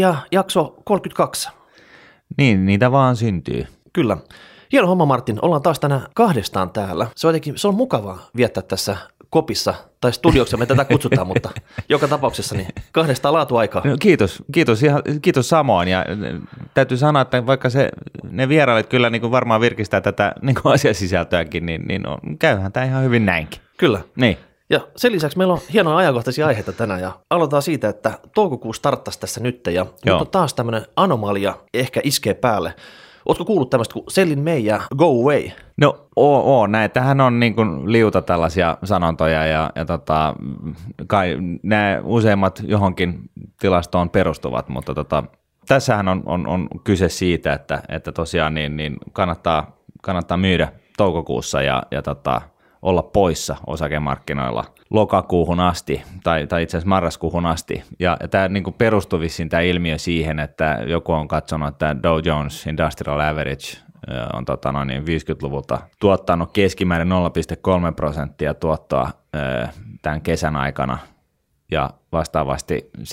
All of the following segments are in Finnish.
Takapodia jakso 32. Niin, niitä vaan syntyy. Kyllä. Hieno homma Martin, ollaan taas tänään kahdestaan täällä. Se on jotenkin, se on mukavaa viettää tässä kopissa tai studioksi, me tätä kutsutaan, mutta joka tapauksessa niin kahdestaan laatuaikaa. No, kiitos, kiitos, ihan, kiitos samoin. Ja täytyy sanoa, että vaikka se, ne vierailet kyllä niin kuin varmaan virkistää tätä niin kuin asiasisältöäkin, niin, niin on, käyhän tämä ihan hyvin näinkin. Kyllä. Niin. Ja sen lisäksi meillä on hienoja ajankohtaisia aiheita tänään ja aloitetaan siitä, että toukokuu starttasi tässä nyt ja Joo. nyt on taas tämmöinen anomalia ehkä iskee päälle. Ootko kuullut tämmöistä kuin Sellin May ja Go Away? No oo, oo näitähän on niin kuin liuta tällaisia sanontoja ja, ja tota, kai nämä useimmat johonkin tilastoon perustuvat, mutta tota, tässähän on, on, on kyse siitä, että, että tosiaan niin, niin kannattaa, kannattaa myydä toukokuussa ja, ja tota, olla poissa osakemarkkinoilla lokakuuhun asti tai, tai itse asiassa marraskuuhun asti. Ja, ja tämä niin perustuu vissiin tämä ilmiö siihen, että joku on katsonut, että Dow Jones Industrial Average ö, on tota noin, niin 50-luvulta tuottanut keskimäärin 0,3 prosenttia tuottoa ö, tämän kesän aikana ja vastaavasti 7,5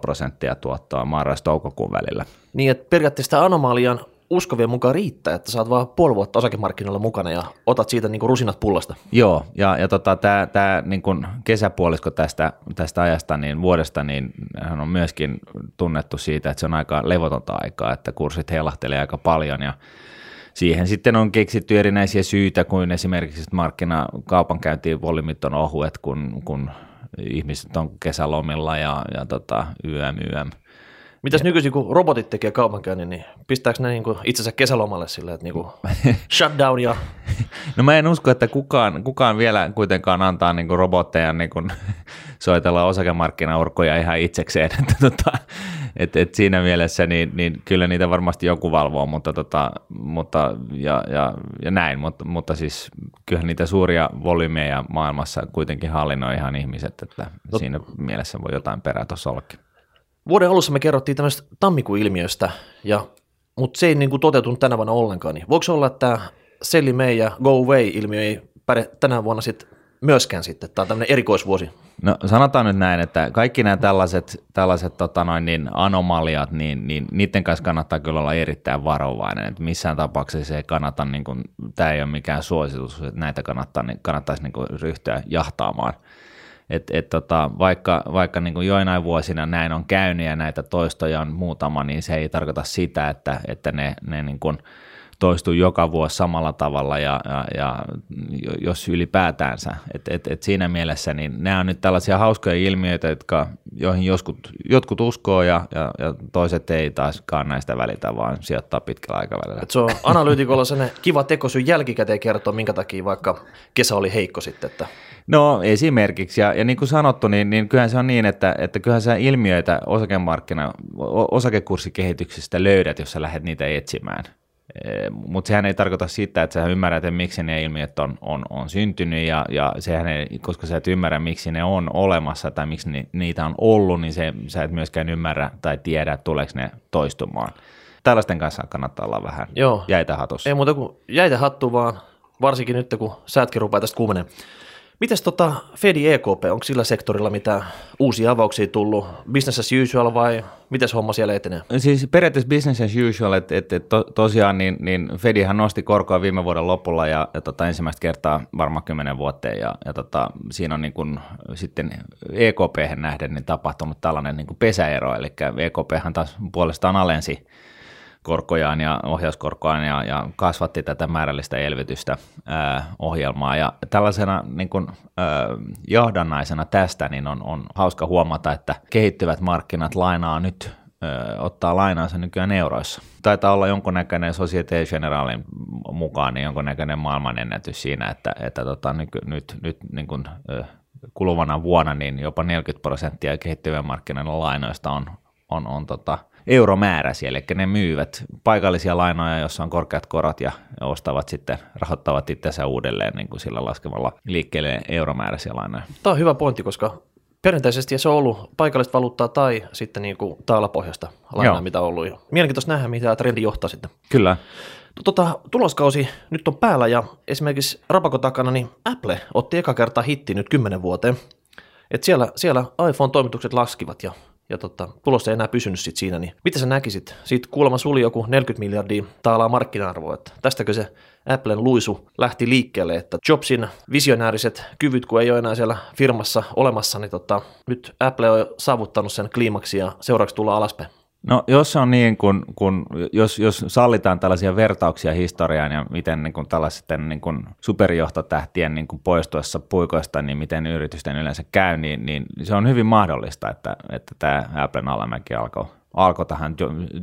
prosenttia tuottoa marras-toukokuun välillä. Niin, että periaatteessa tämä anomalian uskovien mukaan riittää, että saat vaan puoli vuotta osakemarkkinoilla mukana ja otat siitä niin kuin rusinat pullasta. Joo, ja, ja tota, tämä niin kesäpuolisko tästä, tästä ajasta, niin vuodesta, niin hän on myöskin tunnettu siitä, että se on aika levotonta aikaa, että kurssit heilahtelee aika paljon ja Siihen sitten on keksitty erinäisiä syitä, kuin esimerkiksi että markkinakaupankäyntiin volyymit on ohuet, kun, kun ihmiset on kesälomilla ja, ja tota, YM, YM. Mitäs nykyisin, kun robotit tekee kaupankäynnin, niin pistääkö ne niin kuin itsensä kesälomalle sillä, että niin kuin shutdown ja No mä en usko, että kukaan, kukaan vielä kuitenkaan antaa niin kuin robotteja niin kuin soitella osakemarkkinaurkoja ihan itsekseen. Että tota, et, et siinä mielessä niin, niin kyllä niitä varmasti joku valvoo, mutta, tota, mutta ja, ja, ja näin, mutta, mutta siis kyllähän niitä suuria volyymeja maailmassa kuitenkin hallinnoi ihan ihmiset, että siinä mielessä voi jotain perää tuossa ollakin. Vuoden alussa me kerrottiin tämmöistä tammikuun ilmiöstä, ja, mutta se ei niin kuin toteutunut tänä vuonna ollenkaan. Niin voiko olla, että Selli May ja Go Away-ilmiö ei päde tänä vuonna sitten myöskään sitten? Tämä on tämmöinen erikoisvuosi. No sanotaan nyt näin, että kaikki nämä tällaiset, tällaiset tota noin, niin anomaliat, niin, niin niiden kanssa kannattaa kyllä olla erittäin varovainen. Että missään tapauksessa ei kannata, niin kuin, tämä ei ole mikään suositus, että näitä kannattaa, niin kannattaisi niin kuin ryhtyä jahtaamaan. Et, et tota, vaikka vaikka niin joinain vuosina näin on käynyt ja näitä toistoja on muutama, niin se ei tarkoita sitä, että, että ne, ne niin kuin toistuu joka vuosi samalla tavalla ja, ja, ja jos ylipäätäänsä. Et, et, et siinä mielessä niin nämä on nyt tällaisia hauskoja ilmiöitä, jotka, joihin jotkut, jotkut uskoo ja, ja, ja toiset ei taaskaan näistä välitä, vaan sijoittaa pitkällä aikavälillä. Et se on analyytikolla sen kiva tekosy jälkikäteen kertoa, minkä takia vaikka kesä oli heikko sitten. Että No esimerkiksi, ja, ja niin kuin sanottu, niin, niin kyllähän se on niin, että, että kyllähän sä ilmiöitä osakemarkkina, osakekurssikehityksistä löydät, jos sä lähdet niitä etsimään. Mutta sehän ei tarkoita sitä, että sä ymmärrät, että miksi ne ilmiöt on, on, on syntynyt, ja, ja sehän ei, koska sä et ymmärrä, miksi ne on olemassa tai miksi ni, niitä on ollut, niin se, sä et myöskään ymmärrä tai tiedä, tuleeko ne toistumaan. Tällaisten kanssa kannattaa olla vähän Joo. jäitä hatussa. ei muuta kuin jäitä hattu vaan, varsinkin nyt kun säätkin rupeaa tästä kuumenee. Mites tota Fedi EKP, onko sillä sektorilla mitä uusia avauksia tullut? Business as usual vai miten homma siellä etenee? Siis periaatteessa business as usual, että et, et to, tosiaan niin, niin Fedihän nosti korkoa viime vuoden lopulla ja, ja tota, ensimmäistä kertaa varmaan kymmenen vuoteen ja, ja tota, siinä on niin kun, sitten EKP nähden niin tapahtunut tällainen niin pesäero, eli EKPhan taas puolestaan alensi korkojaan ja ohjauskorkoaan ja, ja kasvatti tätä määrällistä elvytystä ää, ohjelmaa. Ja tällaisena niin kuin, ää, johdannaisena tästä niin on, on hauska huomata, että kehittyvät markkinat lainaa nyt ottaa lainaansa nykyään euroissa. Taitaa olla jonkunnäköinen Societe Generalin mukaan niin jonkunnäköinen maailmanennätys siinä, että, että tota, nyky, nyt, nyt niin kuin, kuluvana vuonna niin jopa 40 prosenttia kehittyvien markkinoiden lainoista on, on, on tota, euromääräisiä, eli ne myyvät paikallisia lainoja, joissa on korkeat korot ja ostavat sitten, rahoittavat itsensä uudelleen niin kuin sillä laskemalla liikkeelle euromääräisiä lainoja. Tämä on hyvä pointti, koska perinteisesti se on ollut paikallista valuuttaa tai sitten niin kuin taalapohjasta lainaa, Joo. mitä on ollut. Mielenkiintoista nähdä, mitä trendi johtaa sitten. Kyllä. Tota, tuloskausi nyt on päällä ja esimerkiksi rapakon takana niin Apple otti eka kertaa hitti nyt kymmenen vuoteen. Et siellä, siellä iPhone-toimitukset laskivat ja ja tota, tulos ei enää pysynyt sit siinä, niin mitä sä näkisit? Siitä kuulemma suli joku 40 miljardia taalaa markkina-arvoa, että tästäkö se Applen luisu lähti liikkeelle, että Jobsin visionääriset kyvyt, kun ei ole enää siellä firmassa olemassa, niin tota, nyt Apple on saavuttanut sen kliimaksi ja seuraavaksi tulla alaspäin. No jos on niin, kun, kun, jos, jos sallitaan tällaisia vertauksia historiaan ja miten niin kun tällaisten niin kun superjohtotähtien niin kun poistuessa puikoista, niin miten yritysten yleensä käy, niin, niin se on hyvin mahdollista, että, että tämä Applen alamäki alkoi alkoi tähän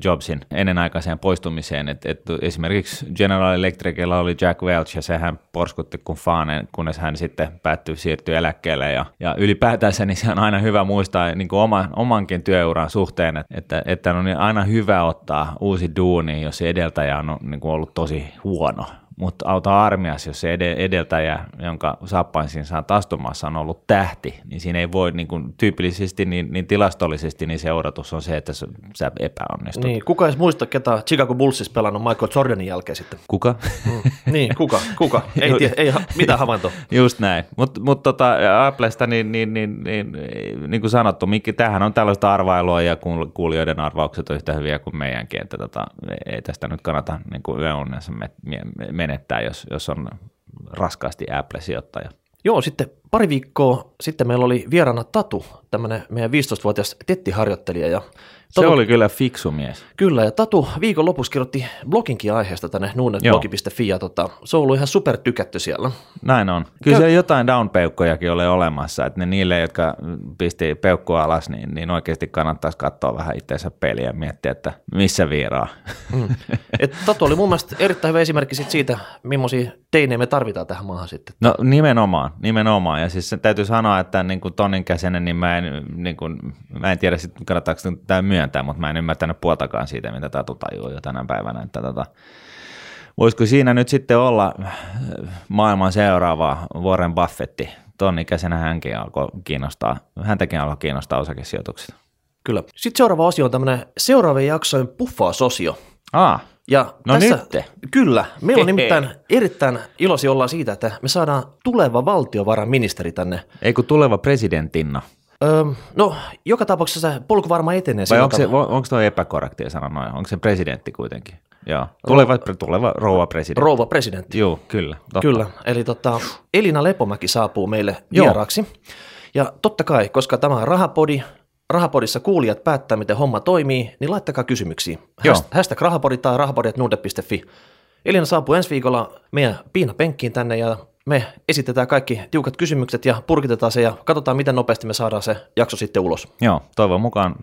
Jobsin ennenaikaiseen poistumiseen. Et, et esimerkiksi General Electricilla oli Jack Welch ja sehän porskutti kuin faanen, kunnes hän sitten päättyi siirtyä eläkkeelle. Ja, ja ylipäätänsä niin se on aina hyvä muistaa niin kuin oma, omankin työuran suhteen, että, että, on aina hyvä ottaa uusi duuni, jos edeltäjä on niin kuin ollut tosi huono mutta auta armias, jos se edeltäjä, jonka saappain siinä saat astumassa, on ollut tähti, niin siinä ei voi niin kuin, tyypillisesti, niin, niin tilastollisesti, niin se odotus on se, että sä epäonnistut. Niin, kuka edes muista, ketä Chicago Bullsissa pelannut Michael Jordanin jälkeen sitten? Kuka? Mm. niin, kuka, kuka? Ei, tie, ei mitä havainto. Just näin, mutta mut tota, Applesta, niin, niin, niin, niin, niin, niin kuin sanottu, Mikki, tämähän on tällaista arvailua ja kuulijoiden arvaukset on yhtä hyviä kuin meidänkin, että tota, ei tästä nyt kannata niin kuin yöunnessa me, me, me menettää, jos, jos on raskaasti Apple-sijoittaja. Joo, sitten pari viikkoa sitten meillä oli vieraana Tatu, tämmöinen meidän 15-vuotias tettiharjoittelija. Ja Tatu, se oli kyllä fiksu mies. Kyllä, ja Tatu viikon lopussa kirjoitti bloginkin aiheesta tänne nuunetblogi.fi, ja tota, se on ollut ihan super tykätty siellä. Näin on. Kyllä Käy... jotain down-peukkojakin ole olemassa, että ne niille, jotka pisti peukkua alas, niin, niin oikeasti kannattaisi katsoa vähän itseensä peliä ja miettiä, että missä viiraa. Mm. Et Tatu oli mun mielestä erittäin hyvä esimerkki siitä, millaisia teinejä me tarvitaan tähän maahan sitten. No nimenomaan, nimenomaan. Ja siis täytyy sanoa, että niin kuin tonnin käsinen, niin mä en, niin kuin, mä en tiedä, sitten kannattaako tämä myöntää, mutta mä en ymmärtänyt puoltakaan siitä, mitä Tatu tajuu jo tänä päivänä. Että tota, voisiko siinä nyt sitten olla maailman seuraava Warren Buffetti? Tonnikäisenä hänkin alkoi kiinnostaa, häntäkin alkoi kiinnostaa osakesijoitukset. Kyllä. Sitten seuraava osio on tämmöinen seuraavien jaksojen puffaa-sosio. Ah, ja no tässä, nyt. Kyllä. Meillä on nimittäin erittäin iloisia olla siitä, että me saadaan tuleva valtiovarainministeri tänne. Ei kun tuleva presidentinna. Öö, no, joka tapauksessa se polku varmaan etenee. Vai onko, se, onko tuo epäkorrektia sanoa noin? Onko se presidentti kuitenkin? Joo. Tuleva, tuleva rouva presidentti. Rouva presidentti. Joo, kyllä. Totta. Kyllä. Eli tota, Elina Lepomäki saapuu meille vieraaksi. Ja totta kai, koska tämä on rahapodi, Rahapodissa kuulijat päättää, miten homma toimii, niin laittakaa kysymyksiä. Joo. Hashtag rahapodi tai rahapodi.nuude.fi. Elina saapuu ensi viikolla meidän piina penkkiin tänne ja me esitetään kaikki tiukat kysymykset ja purkitetaan se ja katsotaan, miten nopeasti me saadaan se jakso sitten ulos. Joo, toivon mukaan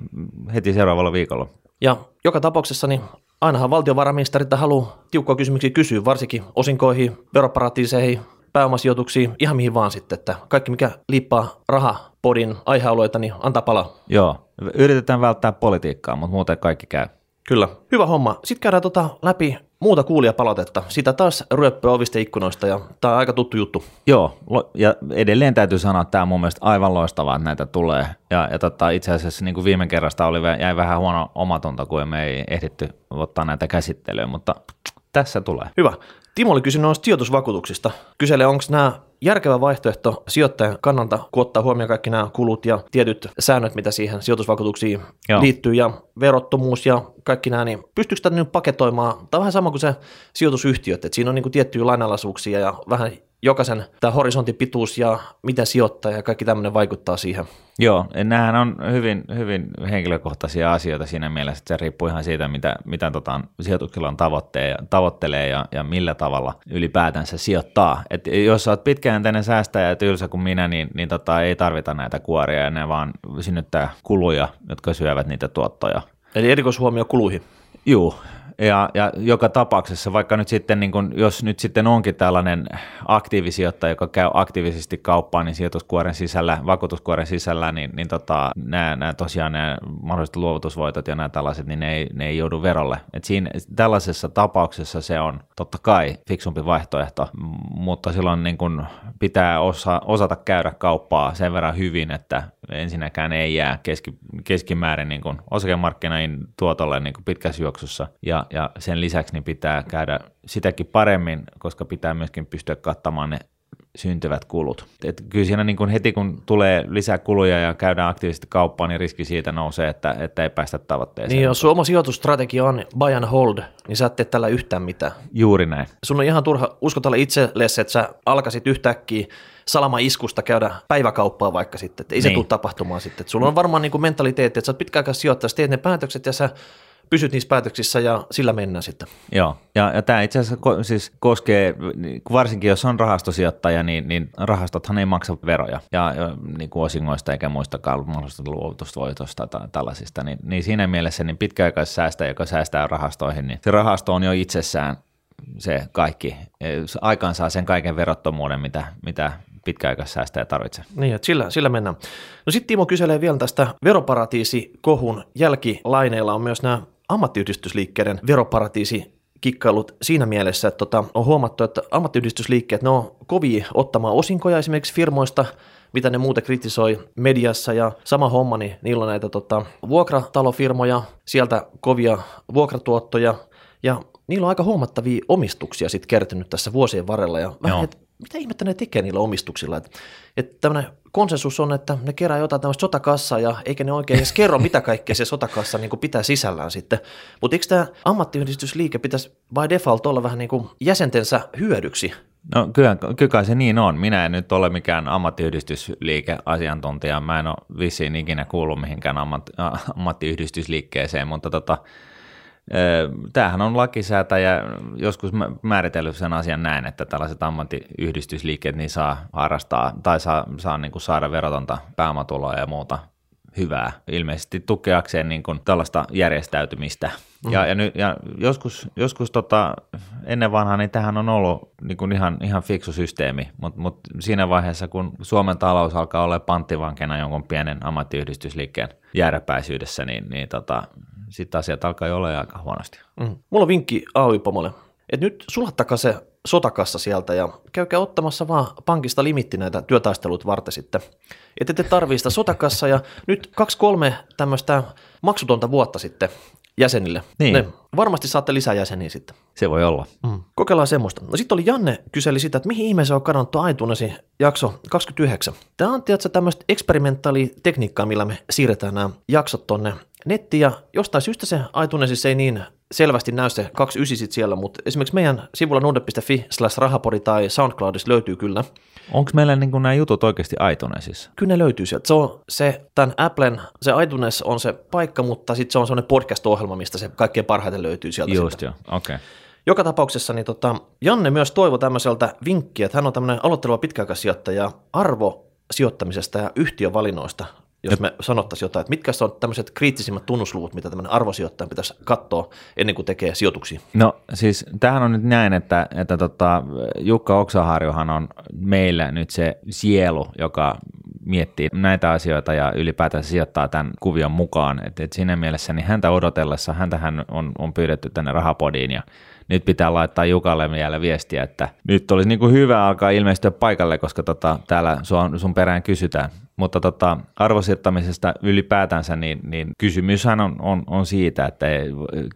heti seuraavalla viikolla. Ja joka tapauksessa niin ainahan valtiovarainministeriltä haluaa tiukkoja kysymyksiä kysyä, varsinkin osinkoihin, veroparatiiseihin, pääomasijoituksiin, ihan mihin vaan sitten, että kaikki mikä liippaa rahapodin aihealueita, niin antaa palaa. Joo, yritetään välttää politiikkaa, mutta muuten kaikki käy. Kyllä, hyvä homma. Sitten käydään tota läpi muuta kuulijapalautetta. Sitä taas ryöppöä ovista ikkunoista ja tämä on aika tuttu juttu. Joo, ja edelleen täytyy sanoa, että tämä on mun mielestä aivan loistavaa, että näitä tulee. Ja, ja tota, itse asiassa niin kuin viime kerrasta oli, jäi vähän huono omatunta, kun me ei ehditty ottaa näitä käsittelyyn, mutta tässä tulee. Hyvä. Timo oli kysynyt noista sijoitusvakuutuksista. Kysele, onko nämä järkevä vaihtoehto sijoittajan kannalta, kun ottaa huomioon kaikki nämä kulut ja tietyt säännöt, mitä siihen sijoitusvakuutuksiin Joo. liittyy, ja verottomuus ja kaikki nämä, niin pystyykö tätä nyt paketoimaan? Tämä on vähän sama kuin se sijoitusyhtiöt, että siinä on niin kuin tiettyjä lainalaisuuksia ja vähän jokaisen tämä horisontin pituus ja miten sijoittaa ja kaikki tämmöinen vaikuttaa siihen. Joo, nämähän on hyvin, hyvin henkilökohtaisia asioita siinä mielessä, että se riippuu ihan siitä, mitä, mitä tota, sijoituksilla on tavoittelee ja, ja millä tavalla ylipäätänsä sijoittaa. Et jos olet pitkäjänteinen säästäjä ja tylsä kuin minä, niin, niin tota, ei tarvita näitä kuoria ja ne vaan synnyttää kuluja, jotka syövät niitä tuottoja. Eli erikoishuomio kuluihin. Joo, ja, ja joka tapauksessa, vaikka nyt sitten, niin kun, jos nyt sitten onkin tällainen aktiivisijoittaja, joka käy aktiivisesti kauppaan, niin sijoituskuoren sisällä, vakuutuskuoren sisällä, niin, niin tota, nämä, nämä tosiaan nämä mahdolliset luovutusvoitot ja nämä tällaiset, niin ne ei, ne ei joudu verolle. Et siinä, tällaisessa tapauksessa se on totta kai fiksumpi vaihtoehto, mutta silloin niin kun pitää osa, osata käydä kauppaa sen verran hyvin, että ensinnäkään ei jää keski, keskimäärin niin kun osakemarkkinoiden tuotolle niin pitkässä juoksussa ja ja, sen lisäksi niin pitää käydä sitäkin paremmin, koska pitää myöskin pystyä kattamaan ne syntyvät kulut. Et kyllä siinä niin kuin heti kun tulee lisää kuluja ja käydään aktiivisesti kauppaan, niin riski siitä nousee, että, että ei päästä tavoitteeseen. Niin jos sun oma sijoitusstrategia on buy and hold, niin sä et tee tällä yhtään mitään. Juuri näin. Sun on ihan turha uskotella itsellesi, että sä alkaisit yhtäkkiä salama-iskusta käydä päiväkauppaa vaikka sitten, että ei niin. se tule tapahtumaan sitten. Et sulla on varmaan niin kuin mentaliteetti, että sä oot pitkäaikaissijoittaja, teet ne päätökset ja sä pysyt niissä päätöksissä ja sillä mennään sitten. Joo, ja, ja tämä itse asiassa ko, siis koskee, varsinkin jos on rahastosijoittaja, niin, niin rahastothan ei maksa veroja ja, ja niin kuin osingoista eikä muistakaan mahdollisesta luovutusvoitosta tai tällaisista, niin, niin siinä mielessä niin pitkäaikaissäästäjä, joka säästää rahastoihin, niin se rahasto on jo itsessään se kaikki, aikaan saa sen kaiken verottomuuden, mitä, mitä pitkäaikaissäästäjä tarvitsee. Niin, että sillä, sillä mennään. No sitten Timo kyselee vielä tästä veroparatiisikohun jälkilaineilla on myös nämä ammattiyhdistysliikkeiden veroparatiisi kikkailut siinä mielessä, että tota, on huomattu, että ammattiyhdistysliikkeet ne on kovia ottamaan osinkoja esimerkiksi firmoista, mitä ne muuten kritisoi mediassa. Ja sama homma, niin niillä on näitä tota, vuokratalofirmoja, sieltä kovia vuokratuottoja. Ja niillä on aika huomattavia omistuksia sitten kertynyt tässä vuosien varrella. Ja vähän, mitä ihmettä ne tekee niillä omistuksilla, että, että tämmöinen konsensus on, että ne kerää jotain tämmöistä sotakassaa ja eikä ne oikein edes kerro, mitä kaikkea se sotakassa niin pitää sisällään sitten. Mutta eikö tämä ammattiyhdistysliike pitäisi by default olla vähän niin kuin jäsentensä hyödyksi? No kyllä, kyllä se niin on. Minä en nyt ole mikään ammattiyhdistysliike-asiantuntija. Mä en ole vissiin ikinä kuullut mihinkään ammat, ammattiyhdistysliikkeeseen, mutta tota, Tämähän on lakisäätäjä joskus määritellyt sen asian näin, että tällaiset ammattiyhdistysliikkeet niin saa harrastaa tai saa, saa niin kuin saada verotonta pääomatuloa ja muuta hyvää, ilmeisesti tukeakseen niin kuin tällaista järjestäytymistä. Mm. Ja, ja, nyt, ja joskus, joskus tota, ennen vanhaa niin tähän on ollut niin kuin ihan, ihan fiksu systeemi, mutta mut siinä vaiheessa, kun Suomen talous alkaa olla panttivankena jonkun pienen ammattiyhdistysliikkeen jääräpäisyydessä, niin, niin tota, sitten asiat alkaa jo olla aika huonosti. Mm. Mulla on vinkki AY-pomolle, että nyt sulattakaa se sotakassa sieltä ja käykää ottamassa vaan pankista limitti näitä työtaistelut varten sitten. Että te tarvii sitä sotakassa ja nyt kaksi kolme tämmöistä maksutonta vuotta sitten jäsenille. Niin. Ne varmasti saatte lisää jäseniä sitten. Se voi olla. Mm. Kokeillaan semmoista. No sitten oli Janne kyseli sitä, että mihin ihmeeseen on kadonnut aitunesi jakso 29. Tämä on tietysti tämmöistä eksperimentaalia millä me siirretään nämä jaksot tonne netti ja jostain syystä se iTunesissa ei niin selvästi näy se 29 sit siellä, mutta esimerkiksi meidän sivulla nude.fi slash rahapori tai SoundCloudissa löytyy kyllä. Onko meillä niin nämä jutut oikeasti iTunesissa? Kyllä ne löytyy sieltä. Se on se, tämän Applen, se iTunes on se paikka, mutta sitten se on sellainen podcast-ohjelma, mistä se kaikkein parhaiten löytyy sieltä. Just joo, okei. Okay. Joka tapauksessa niin tota, Janne myös toivoi tämmöiseltä vinkkiä, että hän on tämmöinen aloitteleva pitkäaikaisijoittaja arvo sijoittamisesta ja yhtiövalinnoista jos me sanottaisiin jotain, että mitkä on tämmöiset kriittisimmät tunnusluvut, mitä tämmöinen arvosijoittaja pitäisi katsoa ennen kuin tekee sijoituksia? No siis tämähän on nyt näin, että, että tota, Jukka Oksaharjohan on meillä nyt se sielu, joka miettii näitä asioita ja ylipäätään sijoittaa tämän kuvion mukaan. Et, et siinä mielessä niin häntä odotellessa, häntähän on, on pyydetty tänne rahapodiin ja nyt pitää laittaa Jukalle vielä viestiä, että nyt olisi niin kuin hyvä alkaa ilmestyä paikalle, koska tota, täällä sun, sun perään kysytään. Mutta tota, arvosijoittamisesta ylipäätänsä, niin, niin kysymyshän on, on, on siitä, että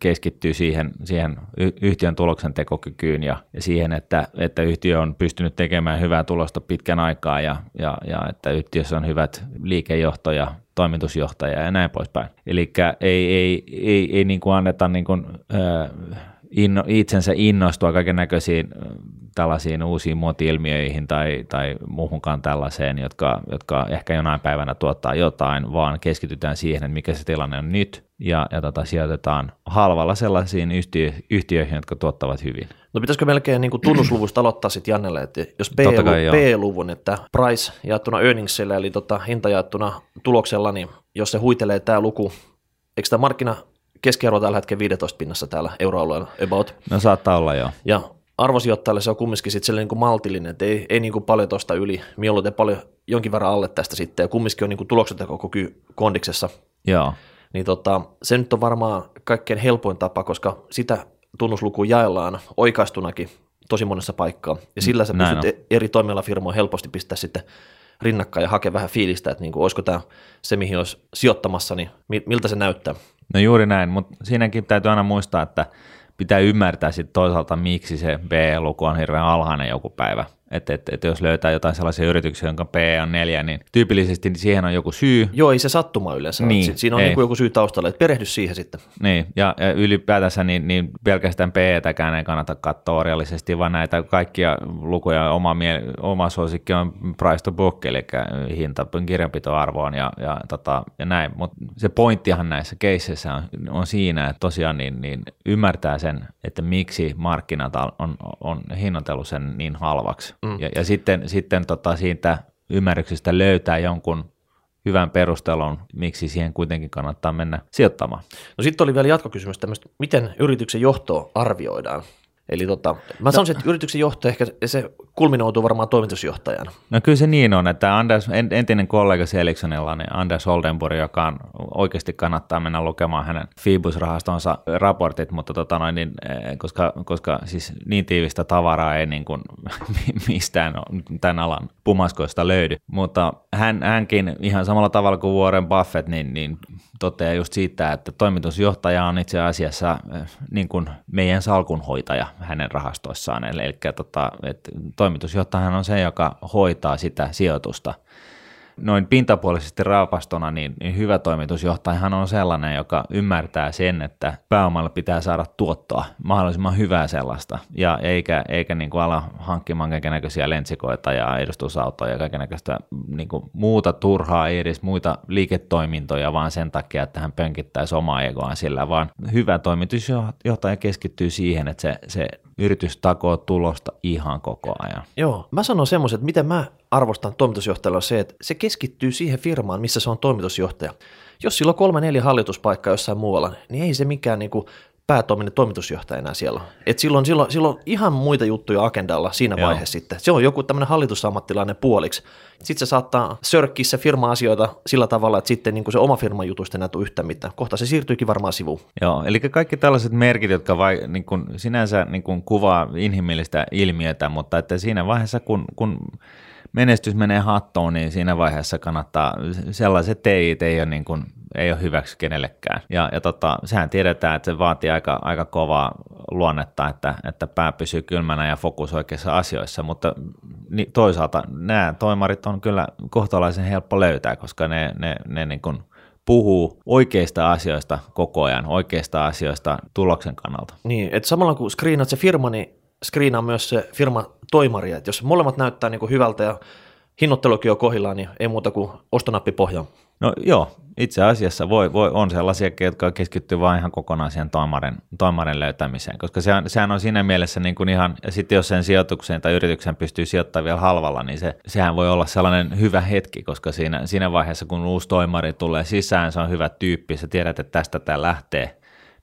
keskittyy siihen, siihen yhtiön tuloksen tekokykyyn ja, ja siihen, että, että yhtiö on pystynyt tekemään hyvää tulosta pitkän aikaa ja, ja, ja että yhtiössä on hyvät liikejohto ja toimitusjohtaja ja näin poispäin. Eli ei, ei, ei, ei niin kuin anneta niin kuin, äh, inno, itsensä innostua kaiken näköisiin tällaisiin uusiin muoti-ilmiöihin tai, tai muuhunkaan tällaiseen, jotka, jotka ehkä jonain päivänä tuottaa jotain, vaan keskitytään siihen, että mikä se tilanne on nyt, ja, ja tota, sijoitetaan halvalla sellaisiin yhtiö, yhtiöihin, jotka tuottavat hyvin. No pitäisikö melkein niin kuin tunnusluvusta aloittaa sitten Jannelle, että jos P-luvun, että price jaettuna earningsilla, eli tota, hinta jaettuna tuloksella, niin jos se huitelee tämä luku, eikö tämä markkina keskiarvo tällä hetkellä 15 pinnassa täällä euroalueella about. No saattaa olla joo. Ja arvosijoittajalle se on kumminkin sitten niin kuin maltillinen, että ei, ei niin kuin paljon tuosta yli, mieluiten paljon jonkin verran alle tästä sitten, ja kumminkin on niin kuin tulokset koko kondiksessa. Joo. Niin tota, se nyt on varmaan kaikkein helpoin tapa, koska sitä tunnuslukua jaellaan oikaistunakin tosi monessa paikkaa, ja sillä sä Näin pystyt on. E- eri toimialafirmoja helposti pistää sitten rinnakkain ja hakea vähän fiilistä, että niin kuin, olisiko tämä se, mihin olisi sijoittamassa, niin miltä se näyttää. No juuri näin, mutta siinäkin täytyy aina muistaa, että pitää ymmärtää sitten toisaalta, miksi se B-luku on hirveän alhainen joku päivä. Että et, et jos löytää jotain sellaisia yrityksiä, jonka P on neljä, niin tyypillisesti siihen on joku syy. Joo, ei se sattuma yleensä. Niin, Siinä on niin joku syy taustalla, että perehdy siihen sitten. Niin, ja, ja ylipäätänsä niin, niin pelkästään P-täkään ei kannata katsoa orjallisesti, vaan näitä kaikkia lukuja, oma, mie- oma suosikki on price to book, eli hinta kirjanpitoarvoon ja, ja, tota, ja näin. Mutta se pointtihan näissä keisseissä on, on siinä, että tosiaan niin, niin ymmärtää sen, että miksi markkinat on, on hinnoitellut sen niin halvaksi. Mm. Ja, ja sitten, sitten tota siitä ymmärryksestä löytää jonkun hyvän perustelun, miksi siihen kuitenkin kannattaa mennä sijoittamaan. No sitten oli vielä jatkokysymys tämmöistä, miten yrityksen johtoa arvioidaan? Eli tota, mä sanoisin, no. että yrityksen johto ehkä se kulminoituu varmaan toimitusjohtajana. No kyllä se niin on, että Anders, entinen kollega Elixonilla, niin Anders Oldenburg, joka on, oikeasti kannattaa mennä lukemaan hänen Phoebus-rahastonsa raportit, mutta tota noin, niin, eh, koska, koska siis niin tiivistä tavaraa ei niin kuin mistään tämän alan pumaskoista löydy, mutta hän, hänkin ihan samalla tavalla kuin Warren Buffett, niin, niin toteaa just siitä, että toimitusjohtaja on itse asiassa eh, niin kuin meidän salkunhoitaja hänen rahastoissaan, eli, eli tota, että toimitusjohtajahan on se, joka hoitaa sitä sijoitusta – noin pintapuolisesti raapastona, niin, niin hyvä toimitusjohtajahan on sellainen, joka ymmärtää sen, että pääomalle pitää saada tuottoa, mahdollisimman hyvää sellaista, ja eikä, eikä niin kuin ala hankkimaan kaikenlaisia lentsikoita ja edustusautoja ja kaikenlaista niin kuin muuta turhaa, ei edes muita liiketoimintoja, vaan sen takia, että hän pönkittäisi omaa egoaan sillä, vaan hyvä toimitusjohtaja keskittyy siihen, että se, se yritys takoo tulosta ihan koko ajan. Joo, mä sanon semmoisen, että miten mä arvostan toimitusjohtajalla se, että se keskittyy siihen firmaan, missä se on toimitusjohtaja. Jos sillä on kolme neljä hallituspaikkaa jossain muualla, niin ei se mikään niin kuin päätoiminen toimitusjohtaja enää siellä. Et silloin, silloin, silloin ihan muita juttuja agendalla siinä Joo. vaiheessa sitten. Se on joku tämmöinen hallitusammattilainen puoliksi. Sitten se saattaa sörkkiä se firma-asioita sillä tavalla, että sitten niin kuin se oma firman jutusta enää tule yhtään mitään. Kohta se siirtyykin varmaan sivuun. Joo, eli kaikki tällaiset merkit, jotka vai, niin kuin sinänsä niin kuin kuvaa inhimillistä ilmiötä, mutta että siinä vaiheessa, kun, kun menestys menee hattoon, niin siinä vaiheessa kannattaa, sellaiset teit ei ole, niin kuin, ei ole hyväksi kenellekään. Ja, ja tota, sehän tiedetään, että se vaatii aika, aika kovaa luonnetta, että, että pää pysyy kylmänä ja fokus oikeissa asioissa, mutta niin toisaalta nämä toimarit on kyllä kohtalaisen helppo löytää, koska ne, ne, ne niin kuin puhuu oikeista asioista koko ajan, oikeista asioista tuloksen kannalta. Niin, että samalla kun screenat se firma, niin screenaa myös se firma toimari, että jos molemmat näyttää niin kuin hyvältä ja hinnoittelukin on kohillaan, niin ei muuta kuin ostonappi pohjaan. No joo, itse asiassa voi, voi, on sellaisia, jotka keskittyy vain ihan kokonaan siihen toimarin, toimarin löytämiseen, koska se on, sehän on siinä mielessä niin kuin ihan, ja sitten jos sen sijoitukseen tai yritykseen pystyy sijoittamaan vielä halvalla, niin se, sehän voi olla sellainen hyvä hetki, koska siinä, siinä vaiheessa, kun uusi toimari tulee sisään, se on hyvä tyyppi, sä tiedät, että tästä tämä lähtee,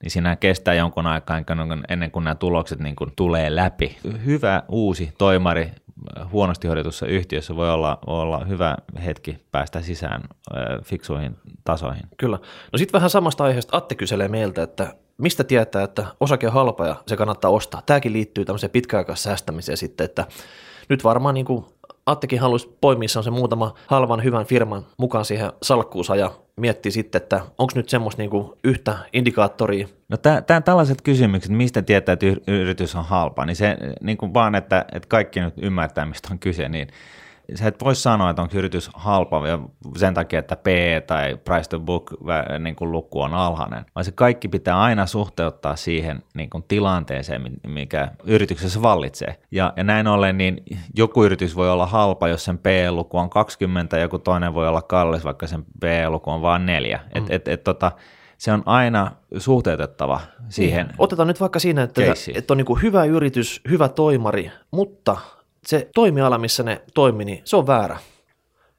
niin siinä kestää jonkun aikaa ennen kuin nämä tulokset niin kuin tulee läpi. Hyvä uusi toimari huonosti hoidetussa yhtiössä voi olla, olla hyvä hetki päästä sisään fiksuihin tasoihin. Kyllä. No sitten vähän samasta aiheesta Atte kyselee meiltä, että mistä tietää, että osake on halpa ja se kannattaa ostaa. Tämäkin liittyy tämmöiseen pitkäaikaissäästämiseen sitten, että nyt varmaan niin kuin Attekin haluaisi poimia se muutama halvan hyvän firman mukaan siihen salkkuunsa ja miettii sitten, että onko nyt semmoista niinku yhtä indikaattoria. No tämä tällaiset kysymykset, mistä tietää, että yritys on halpa, niin se niin kuin vaan, että, että kaikki nyt ymmärtää, mistä on kyse, niin sä et voi sanoa, että onko yritys halpa sen takia, että P tai price to book niin kuin luku on alhainen, vaan se kaikki pitää aina suhteuttaa siihen niin kuin tilanteeseen, mikä yrityksessä vallitsee. Ja, ja näin ollen, niin joku yritys voi olla halpa, jos sen P-luku on 20, ja joku toinen voi olla kallis, vaikka sen P-luku on vain 4. Mm. Et, et, et, tota, se on aina suhteutettava siihen. Niin. Otetaan nyt vaikka siinä, että, että on niin hyvä yritys, hyvä toimari, mutta se toimiala, missä ne toimii, niin se on väärä.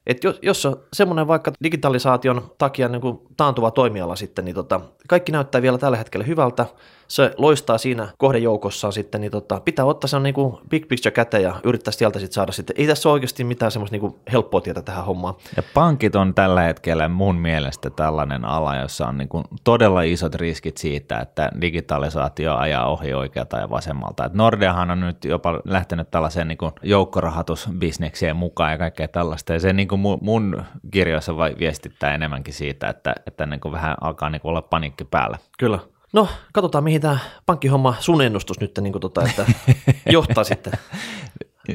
Et jos, jos on semmoinen vaikka digitalisaation takia niin kuin taantuva toimiala sitten, niin tota, kaikki näyttää vielä tällä hetkellä hyvältä, se loistaa siinä kohdejoukossaan sitten, niin tota, pitää ottaa se niin kuin big picture käteen ja yrittää sieltä sitten saada sitten. Ei tässä ole oikeasti mitään semmoista niin kuin helppoa tietä tähän hommaan. Ja pankit on tällä hetkellä mun mielestä tällainen ala, jossa on niin kuin todella isot riskit siitä, että digitalisaatio ajaa ohi oikealta ja vasemmalta. Et Nordeahan on nyt jopa lähtenyt tällaiseen niin kuin joukkorahoitusbisnekseen mukaan ja kaikkea tällaista. Ja se niin kuin mun, kirjoissa viestittää enemmänkin siitä, että, että niin kuin vähän alkaa niin kuin olla panikki päällä. Kyllä. No, katsotaan mihin tämä pankkihomma, sun ennustus nyt, niin kuin tota, että johtaa sitten.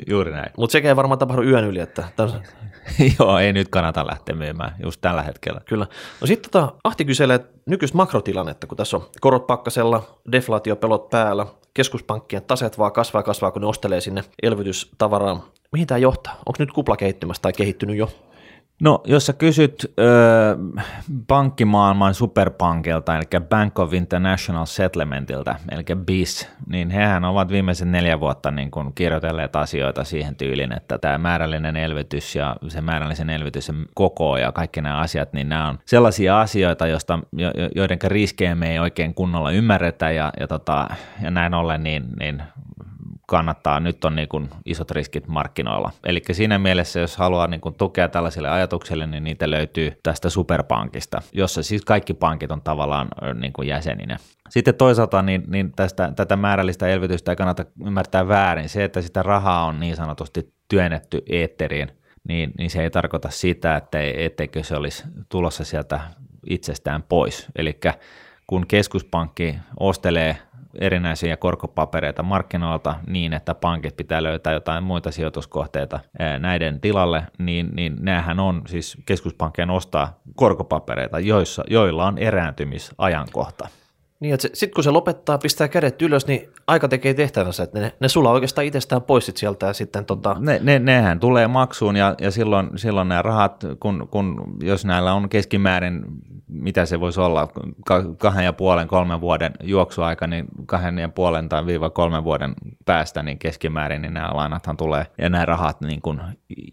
Juuri näin. Mutta sekä ei varmaan tapahdu yön yli, että täms... Joo, ei nyt kannata lähteä myymään just tällä hetkellä. Kyllä. No sitten tota, Ahti kyselee nykyistä makrotilannetta, kun tässä on korot pakkasella, deflaatiopelot päällä, keskuspankkien taseet vaan kasvaa kasvaa, kun ne ostelee sinne elvytystavaraa. Mihin tämä johtaa? Onko nyt kupla kehittymässä tai kehittynyt jo? No, jos sä kysyt ö, pankkimaailman superpankilta, eli Bank of International Settlementilta, eli BIS, niin hehän ovat viimeisen neljä vuotta niin kun kirjoitelleet asioita siihen tyyliin, että tämä määrällinen elvytys ja se määrällisen elvytyksen koko ja kaikki nämä asiat, niin nämä on sellaisia asioita, joista, joiden riskejä me ei oikein kunnolla ymmärretä ja, ja, tota, ja näin ollen niin, niin kannattaa, nyt on niin kuin isot riskit markkinoilla. Eli siinä mielessä, jos haluaa niin kuin tukea tällaisille ajatuksille, niin niitä löytyy tästä superpankista, jossa siis kaikki pankit on tavallaan niin kuin jäseninä. Sitten toisaalta niin, niin tästä, tätä määrällistä elvytystä ei kannata ymmärtää väärin. Se, että sitä rahaa on niin sanotusti työnnetty eetteriin, niin, niin se ei tarkoita sitä, että etteikö se olisi tulossa sieltä itsestään pois. Eli kun keskuspankki ostelee erinäisiä korkopapereita markkinoilta niin, että pankit pitää löytää jotain muita sijoituskohteita näiden tilalle, niin, niin näähän on siis keskuspankkien ostaa korkopapereita, joissa, joilla on erääntymisajankohta. Niin, että sitten kun se lopettaa, pistää kädet ylös, niin aika tekee tehtävänsä, että ne, ne sulaa oikeastaan itsestään pois sit sieltä ja sitten tota... Ne, ne, nehän tulee maksuun ja, ja silloin, silloin nämä rahat, kun, kun, jos näillä on keskimäärin mitä se voisi olla, kahden ja puolen, kolmen vuoden juoksuaika, niin kahden ja puolen tai viiva kolmen vuoden päästä niin keskimäärin, niin nämä lainathan tulee, ja nämä rahat niin kuin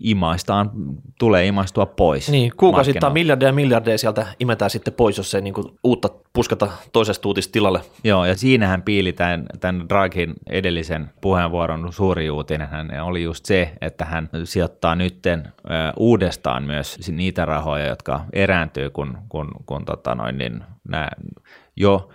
imaistaan, tulee imaistua pois. Niin, kuukausittain miljardeja miljardeja sieltä imetään sitten pois, jos ei niin kuin uutta puskata toisesta tuutista tilalle. Joo, ja siinähän piili tämän, tämän Draghin edellisen puheenvuoron suuri uutinen hän oli just se, että hän sijoittaa nytten uudestaan myös niitä rahoja, jotka erääntyy, kun, kun kun tota noin, niin nämä jo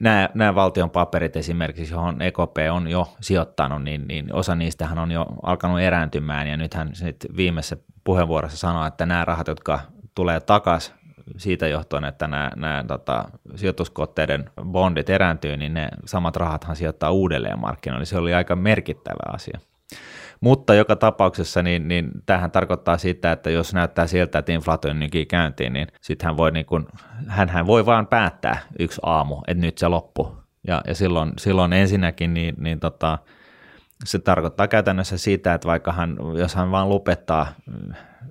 nämä, nämä valtion paperit esimerkiksi, johon EKP on jo sijoittanut, niin, niin osa niistähän on jo alkanut erääntymään, ja nythän sit viimeisessä puheenvuorossa sanoi, että nämä rahat, jotka tulee takaisin siitä johtuen, että nämä, nämä tota, sijoituskohteiden bondit erääntyy, niin ne samat rahathan sijoittaa uudelleen markkinoille. Se oli aika merkittävä asia. Mutta joka tapauksessa niin, niin tähän tarkoittaa sitä, että jos näyttää siltä, että inflaatio on nykin käyntiin, niin sitten hän voi, niin kuin, hän voi vaan päättää yksi aamu, että nyt se loppu. Ja, ja silloin, silloin ensinnäkin niin, niin tota, se tarkoittaa käytännössä sitä, että vaikka hän, jos hän vaan lopettaa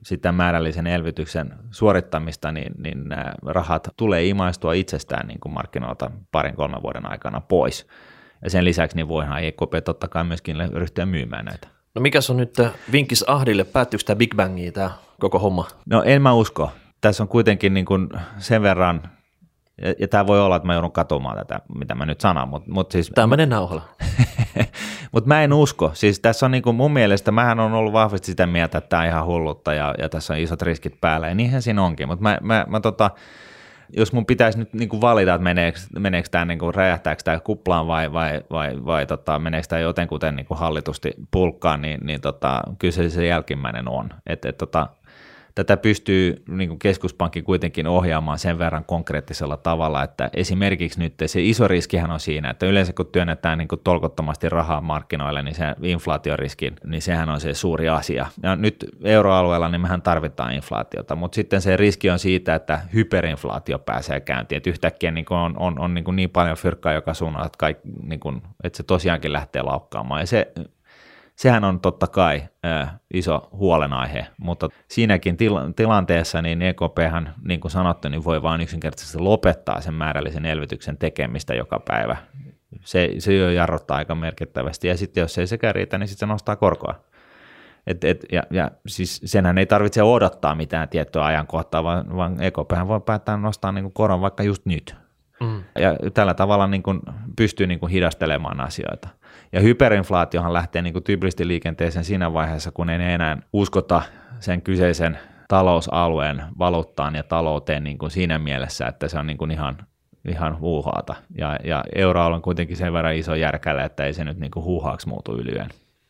sitä määrällisen elvytyksen suorittamista, niin, niin nämä rahat tulee imaistua itsestään niin kuin markkinoilta parin kolmen vuoden aikana pois. Ja sen lisäksi niin voihan EKP totta kai myöskin ryhtyä myymään näitä. No mikä on nyt vinkkis Ahdille? Päättyykö tämä Big Bangiin tämä koko homma? No en mä usko. Tässä on kuitenkin niin kuin sen verran, ja, ja tämä voi olla, että mä joudun katumaan tätä, mitä mä nyt sanon, mutta mut siis... Tämä menee nauhalla. mutta mä en usko. Siis tässä on niin kuin mun mielestä, mähän on ollut vahvasti sitä mieltä, että tämä on ihan hullutta ja, ja tässä on isot riskit päällä, ja niinhän siinä onkin. Mutta mä, mä, mä tota, jos mun pitäisi nyt niin kuin valita, että meneekö, meneekö tämä, niin kuin, räjähtääkö tämä kuplaan vai, vai, vai, vai tota, meneekö tämä jotenkuten niin kuin hallitusti pulkkaan, niin, niin tota, kyllä se, se jälkimmäinen on. Et, et, tota, tätä pystyy niin kuin keskuspankki kuitenkin ohjaamaan sen verran konkreettisella tavalla, että esimerkiksi nyt se iso riskihän on siinä, että yleensä kun työnnetään niin kuin tolkottomasti rahaa markkinoille, niin se inflaatioriski, niin sehän on se suuri asia. Ja nyt euroalueella niin mehän tarvitaan inflaatiota, mutta sitten se riski on siitä, että hyperinflaatio pääsee käyntiin, että yhtäkkiä niin kuin on, on, on niin, kuin niin paljon fyrkkaa joka suunnalla, että, kaikki, niin kuin, että se tosiaankin lähtee laukkaamaan. Ja se sehän on totta kai ö, iso huolenaihe, mutta siinäkin til- tilanteessa niin EKPhan, niin kuin sanottu, niin voi vain yksinkertaisesti lopettaa sen määrällisen elvytyksen tekemistä joka päivä. Se, se jo jarruttaa aika merkittävästi, ja sitten jos ei sekään riitä, niin sitten se nostaa korkoa. Et, et, ja, ja siis senhän ei tarvitse odottaa mitään tiettyä ajankohtaa, vaan, vaan EKPhän voi päättää nostaa niin koron vaikka just nyt. Mm. Ja tällä tavalla niin kuin pystyy niin kuin hidastelemaan asioita. Ja hyperinflaatiohan lähtee niin kuin tyypillisesti liikenteeseen siinä vaiheessa, kun ei enää uskota sen kyseisen talousalueen valuuttaan ja talouteen niin kuin siinä mielessä, että se on niin kuin ihan, ihan huuhaata. Ja, ja euroalue on kuitenkin sen verran iso järkällä, että ei se nyt niin kuin huuhaaksi muutu ylyen.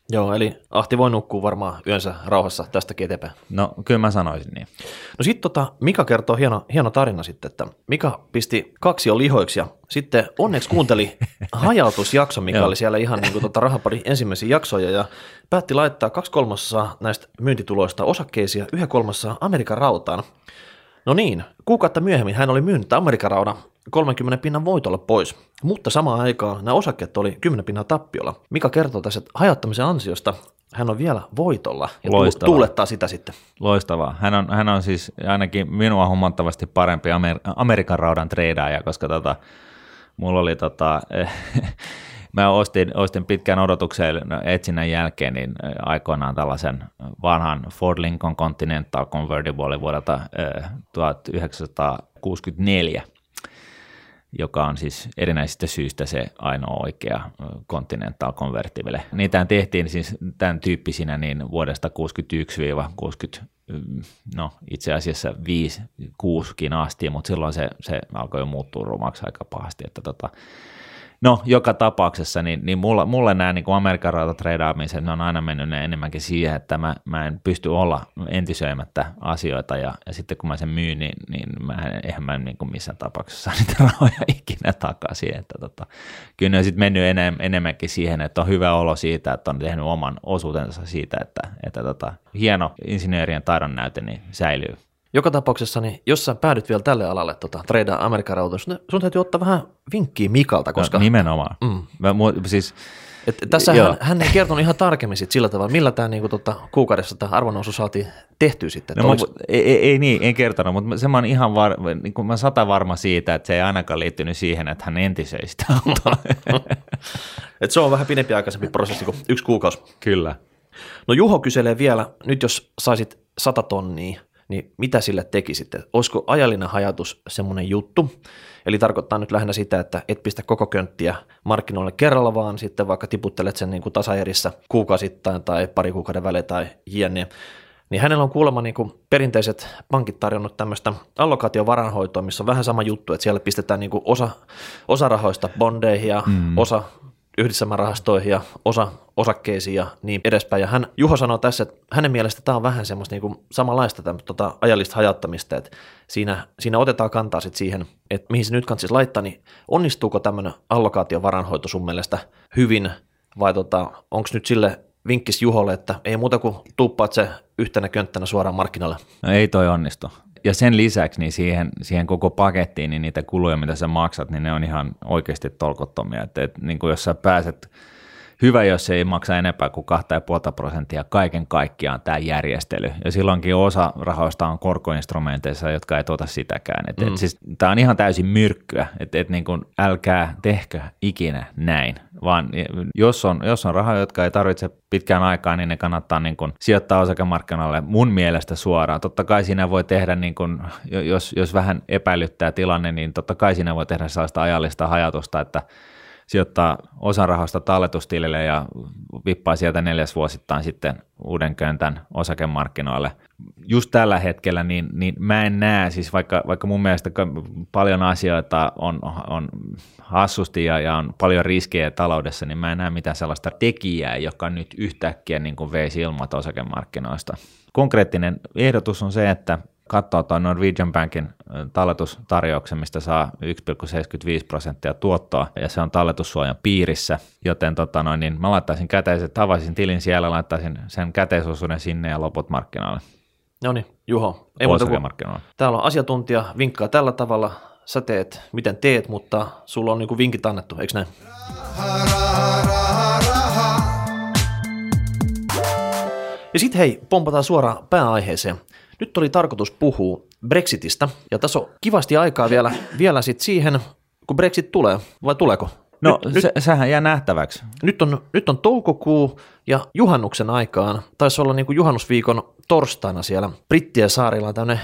Joo, eli Ahti voi nukkua varmaan yönsä rauhassa tästä eteenpäin. No kyllä mä sanoisin niin. No sitten tota, Mika kertoo hieno, hieno tarina sitten, että Mika pisti kaksi jo lihoiksi ja sitten onneksi kuunteli hajautusjakso, mikä oli siellä ihan niin kuin tota rahaparin ensimmäisiä jaksoja ja päätti laittaa kaksi kolmasosaa näistä myyntituloista osakkeisiin ja yhden kolmasosaa Amerikan rautaan. No niin, kuukautta myöhemmin hän oli myynyt Amerikan raudan 30 pinnan voitolla pois, mutta samaan aikaan nämä osakkeet oli 10 pinnan tappiolla. Mika kertoo tässä, että hajottamisen ansiosta hän on vielä voitolla ja Loistavaa. tuulettaa sitä sitten. Loistavaa. Hän on, hän on siis ainakin minua huomattavasti parempi Amer- Amerikan raudan treidaaja, koska tota, mulla oli tota, mä ostin, ostin pitkän odotuksen etsinnän jälkeen niin aikoinaan tällaisen vanhan Ford Lincoln Continental Convertible vuodelta eh, 1964 joka on siis erinäisistä syistä se ainoa oikea Continental Convertible. Niitä tehtiin siis tämän tyyppisinä niin vuodesta 61-60, mm, no itse asiassa 5 6 asti, mutta silloin se, se alkoi jo muuttua rumaksi aika pahasti, että tota, No, joka tapauksessa, niin, niin mulla, mulle nämä niin kuin Amerikan rautatreidaamiset, ne on aina mennyt ne enemmänkin siihen, että mä, mä en pysty olla entisöimättä asioita, ja, ja sitten kun mä sen myyn, niin, niin mä en, eihän mä niin kuin missään tapauksessa saa niitä rahoja ikinä takaisin, että tota, kyllä ne on sitten mennyt enem, enemmänkin siihen, että on hyvä olo siitä, että on tehnyt oman osuutensa siitä, että, että tota, hieno insinöörien taidon näyte niin säilyy. Joka tapauksessa, niin jos sä päädyt vielä tälle alalle tota, treidaa Amerikan rautoissa, niin sun täytyy ottaa vähän vinkkiä Mikalta, koska no, nimenomaan. Mm. Mä, mu, siis, et tässä hän, hän, ei kertonut ihan tarkemmin sit sillä tavalla, millä tämä niinku, tota, kuukaudessa tämä arvonnousu saatiin tehtyä sitten. No, oliks, ei, ei, ei, niin, en kertonut, mutta se mä oon ihan var, niin kuin mä sata varma siitä, että se ei ainakaan liittynyt siihen, että hän entisöi sitä autoa. et se on vähän pidempi aikaisempi prosessi kuin yksi kuukausi. Kyllä. No Juho kyselee vielä, nyt jos saisit 100 tonnia, niin mitä sille tekisitte? Olisiko ajallinen hajatus semmoinen juttu? Eli tarkoittaa nyt lähinnä sitä, että et pistä koko könttiä markkinoille kerralla, vaan sitten vaikka tiputtelet sen niin kuin tasaerissä kuukausittain tai pari kuukauden välein tai jne. Niin hänellä on kuulemma niin kuin perinteiset pankit tarjonnut tämmöistä allokaatiovaranhoitoa, missä on vähän sama juttu, että siellä pistetään niin kuin osa, osa rahoista bondeihin ja mm. osa yhdistelmärahastoihin ja osa osakkeisiin ja niin edespäin. Ja hän, Juho sanoo tässä, että hänen mielestä tämä on vähän semmoista niin kuin samanlaista tämmöistä, tota, ajallista hajauttamista, että siinä, siinä otetaan kantaa sitten siihen, että mihin se nyt kannattaisi laittaa, niin onnistuuko tämmöinen allokaatiovaranhoito sun mielestä hyvin vai tota, onko nyt sille vinkkis Juholle, että ei muuta kuin tuppaat se yhtenä könttänä suoraan markkinalle. No ei toi onnistu. Ja sen lisäksi niin siihen, siihen koko pakettiin, niin niitä kuluja, mitä sä maksat, niin ne on ihan oikeasti tolkottomia. Että, et, niin kuin jos sä pääset, hyvä jos ei maksa enempää kuin 2,5 prosenttia kaiken kaikkiaan tämä järjestely. Ja silloinkin osa rahoista on korkoinstrumenteissa, jotka ei tuota sitäkään. Et, mm. et siis, tämä on ihan täysin myrkkyä, että et, niin kuin, älkää tehkö ikinä näin, vaan jos on, jos on rahoja, jotka ei tarvitse pitkään aikaa, niin ne kannattaa niin kuin sijoittaa osakemarkkinoille mun mielestä suoraan. Totta kai siinä voi tehdä, niin kuin, jos, jos vähän epäilyttää tilanne, niin totta kai siinä voi tehdä sellaista ajallista hajatusta, että sijoittaa osan rahasta talletustilille ja vippaa sieltä neljäsvuosittain sitten uuden köntän osakemarkkinoille. Just tällä hetkellä niin, niin mä en näe, siis vaikka, vaikka mun mielestä paljon asioita on, on hassusti ja, ja on paljon riskejä taloudessa, niin mä en näe mitään sellaista tekijää, joka nyt yhtäkkiä niin kuin veisi ilmat osakemarkkinoista. Konkreettinen ehdotus on se, että katsoa tuon Norwegian Bankin talletustarjouksen, mistä saa 1,75 prosenttia tuottoa, ja se on talletussuojan piirissä, joten tota noin, niin mä laittaisin käteiset, avaisin tilin siellä, laittaisin sen käteisosuuden sinne ja loput markkinoille. No niin, Juho. Ei muuta kuin, täällä on asiantuntija, vinkkaa tällä tavalla, sä teet, miten teet, mutta sulla on niinku vinkit annettu, eikö näin? Ja sitten hei, pompataan suoraan pääaiheeseen. Nyt oli tarkoitus puhua Brexitistä, ja tässä on kivasti aikaa vielä, vielä sit siihen, kun Brexit tulee, vai tuleeko? No nyt, se, sehän jää nähtäväksi. Nyt on, nyt on toukokuu ja juhannuksen aikaan, taisi olla niin kuin juhannusviikon torstaina siellä Brittien saarilla tämmöinen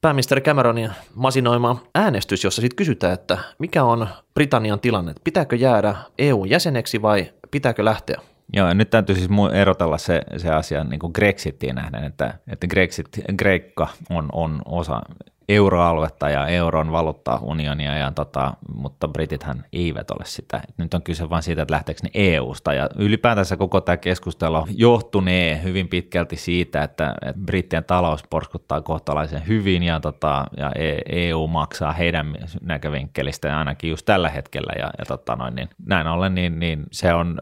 pääministeri Cameronin masinoima äänestys, jossa sitten kysytään, että mikä on Britannian tilanne, pitääkö jäädä EU-jäseneksi vai pitääkö lähteä? Joo, ja nyt täytyy siis erotella se, se asia niin kuin Grexitiin nähden, että, että Grexit, Kreikka on, on osa euroaluetta ja euron valuuttaunionia, ja tota, mutta britithän eivät ole sitä. Nyt on kyse vain siitä, että lähteekö ne EU-sta, ja ylipäätänsä koko tämä keskustelu johtunee hyvin pitkälti siitä, että, että brittien talous porskuttaa kohtalaisen hyvin, ja, tota, ja EU e maksaa heidän näkövinkkelistä ainakin just tällä hetkellä, ja, ja tota noin, niin näin ollen, niin, niin se on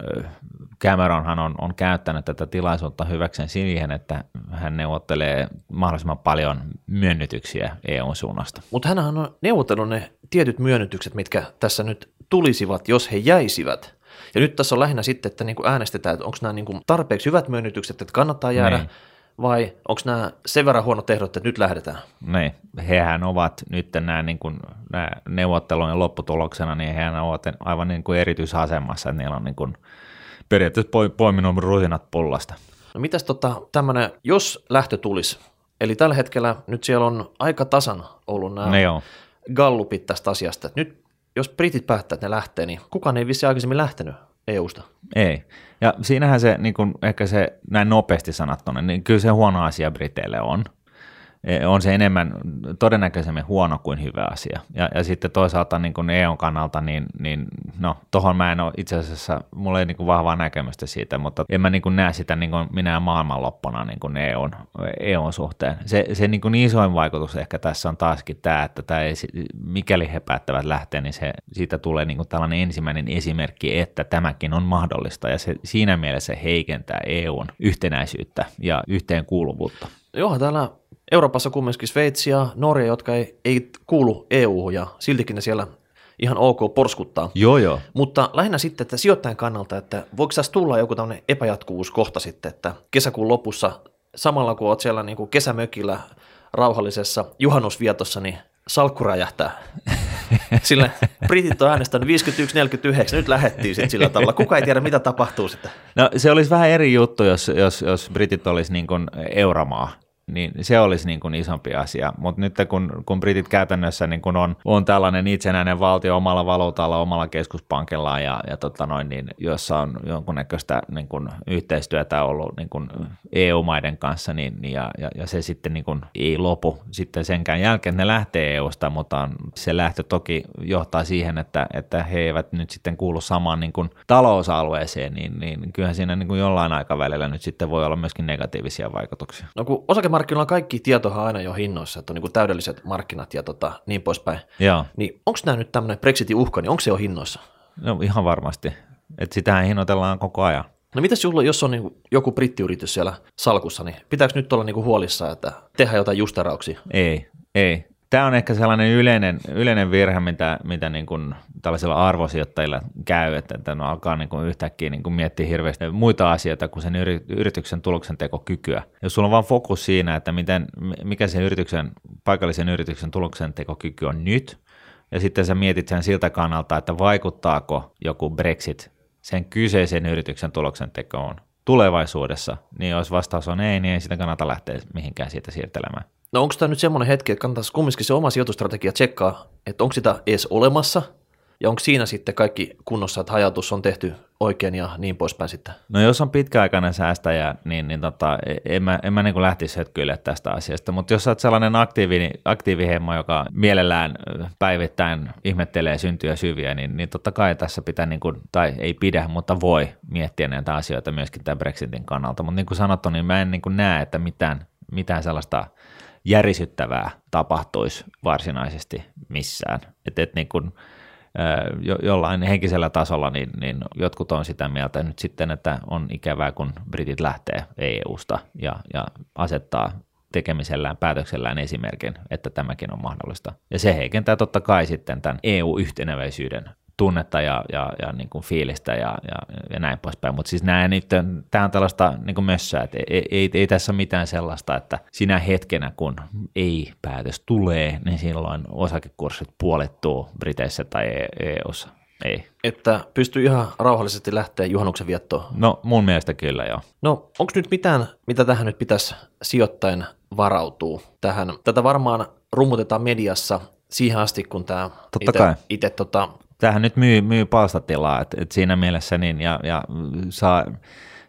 Cameronhan on, on käyttänyt tätä tilaisuutta hyväkseen siihen, että hän neuvottelee mahdollisimman paljon myönnytyksiä EUn suunnasta. Mutta hän on neuvotellut ne tietyt myönnytykset, mitkä tässä nyt tulisivat, jos he jäisivät. Ja nyt tässä on lähinnä sitten, että niinku äänestetään, että onko nämä niinku tarpeeksi hyvät myönnytykset, että kannattaa jäädä, niin. vai onko nämä sen verran huonot ehdot, että nyt lähdetään? Niin, hehän ovat nyt nämä, niin kuin, nämä neuvottelujen lopputuloksena, niin hehän ovat aivan niin kuin erityisasemassa, että niillä on niin kuin – periaatteessa poiminut rusinat pullasta. No mitäs tota, tämmöinen, jos lähtö tulisi, eli tällä hetkellä nyt siellä on aika tasan ollut nämä no gallupit tästä asiasta, että nyt jos britit päättää, että ne lähtee, niin kukaan ei vissi aikaisemmin lähtenyt EUsta. Ei. Ja siinähän se, niin kun, ehkä se näin nopeasti sanottuna, niin kyllä se huono asia Briteille on – on se enemmän todennäköisemmin huono kuin hyvä asia. Ja, ja sitten toisaalta niin kuin EUn kannalta, niin, niin no, tohon mä en ole itse asiassa, mulla ei niin kuin vahvaa näkemystä siitä, mutta en mä niin kuin näe sitä niin kuin minä maailmanloppuna niin kuin EUn, EUn suhteen. Se, se niin kuin isoin vaikutus ehkä tässä on taaskin tämä, että tämä ei, mikäli he päättävät lähteä, niin se, siitä tulee niin kuin tällainen ensimmäinen esimerkki, että tämäkin on mahdollista, ja se siinä mielessä heikentää EUn yhtenäisyyttä ja yhteenkuuluvuutta. Joo, täällä Euroopassa kumminkin Sveitsi ja Norja, jotka ei, ei kuulu eu ja siltikin ne siellä ihan ok porskuttaa. Joo, joo. Mutta lähinnä sitten, että sijoittajan kannalta, että voiko tässä tulla joku tämmöinen epäjatkuvuus kohta sitten, että kesäkuun lopussa samalla kun olet siellä niin kuin kesämökillä rauhallisessa juhannusvietossa, niin salkku räjähtää. Sillä britit on äänestänyt 51-49, nyt lähettiin sitten sillä tavalla. Kuka ei tiedä, mitä tapahtuu sitten. No se olisi vähän eri juttu, jos, jos, jos britit olisi niin kuin euromaa niin se olisi niin kuin isompi asia. Mutta nyt kun, kun britit käytännössä niin kuin on, on tällainen itsenäinen valtio omalla valuutalla, omalla keskuspankillaan, ja, ja tota noin, niin, jossa on jonkunnäköistä niin kuin yhteistyötä ollut niin kuin EU-maiden kanssa, niin, niin, ja, ja, ja, se sitten niin kuin ei lopu sitten senkään jälkeen, ne lähtee EUsta, mutta se lähtö toki johtaa siihen, että, että he eivät nyt sitten kuulu samaan niin kuin talousalueeseen, niin, niin kyllähän siinä niin kuin jollain aikavälillä nyt sitten voi olla myöskin negatiivisia vaikutuksia. No kun osakemarkkinoilla kaikki tietohan aina jo hinnoissa, että on niin täydelliset markkinat ja tota, niin poispäin. Joo. Niin onko tämä nyt tämmöinen Brexitin uhka, niin onko se jo hinnoissa? No ihan varmasti. Että sitähän hinnoitellaan koko ajan. No mitäs sulla, jos on niin joku brittiyritys siellä salkussa, niin pitääkö nyt olla niin huolissa, että tehdään jotain justarauksia? Ei, ei tämä on ehkä sellainen yleinen, yleinen virhe, mitä, mitä niin kuin tällaisilla arvosijoittajilla käy, että, että ne alkaa niin kuin yhtäkkiä niin kuin miettiä hirveästi muita asioita kuin sen yrityksen tuloksentekokykyä. Jos sulla on vain fokus siinä, että miten, mikä sen yrityksen, paikallisen yrityksen tuloksentekokyky on nyt, ja sitten sä mietit sen siltä kannalta, että vaikuttaako joku Brexit sen kyseisen yrityksen tuloksentekoon tulevaisuudessa, niin jos vastaus on ei, niin ei sitä kannata lähteä mihinkään siitä siirtelemään. No onko tämä nyt semmoinen hetki, että kannattaisi kumminkin se oma sijoitustrategia tsekkaa, että onko sitä edes olemassa, ja onko siinä sitten kaikki kunnossa, että hajautus on tehty oikein ja niin poispäin sitten? No jos on pitkäaikainen säästäjä, niin, niin tota, en mä, en mä niin lähtisi hötkyille tästä asiasta, mutta jos olet sellainen aktiivi, aktiivihemmo, joka mielellään päivittäin ihmettelee syntyjä syviä, niin, niin totta kai tässä pitää, niin kuin, tai ei pidä, mutta voi miettiä näitä asioita myöskin tämän Brexitin kannalta, mutta niin kuin sanottu, niin mä en niin kuin näe, että mitään, mitään sellaista – järisyttävää tapahtuisi varsinaisesti missään. Että et niin kun, jo, jollain henkisellä tasolla niin, niin jotkut on sitä mieltä nyt sitten, että on ikävää, kun britit lähtee EU-sta ja, ja asettaa tekemisellään, päätöksellään esimerkin, että tämäkin on mahdollista. Ja se heikentää totta kai sitten tämän EU-yhteneväisyyden tunnetta ja, ja, ja niin kuin fiilistä ja, ja, ja näin poispäin. Mutta siis nämä nyt, tämä on tällaista niin kuin mössää, että ei, ei, ei tässä ole mitään sellaista, että sinä hetkenä, kun ei-päätös tulee, niin silloin osakekurssit puolettuu Briteissä tai EUssa. Ei. Että pystyy ihan rauhallisesti lähteä juhannuksen viettoon. No mun mielestä kyllä joo. No onko nyt mitään, mitä tähän nyt pitäisi sijoittain varautua tähän? Tätä varmaan rummutetaan mediassa siihen asti, kun tämä itse tota, tämähän nyt myy, myy palstatilaa, että et siinä mielessä niin, ja, ja saa,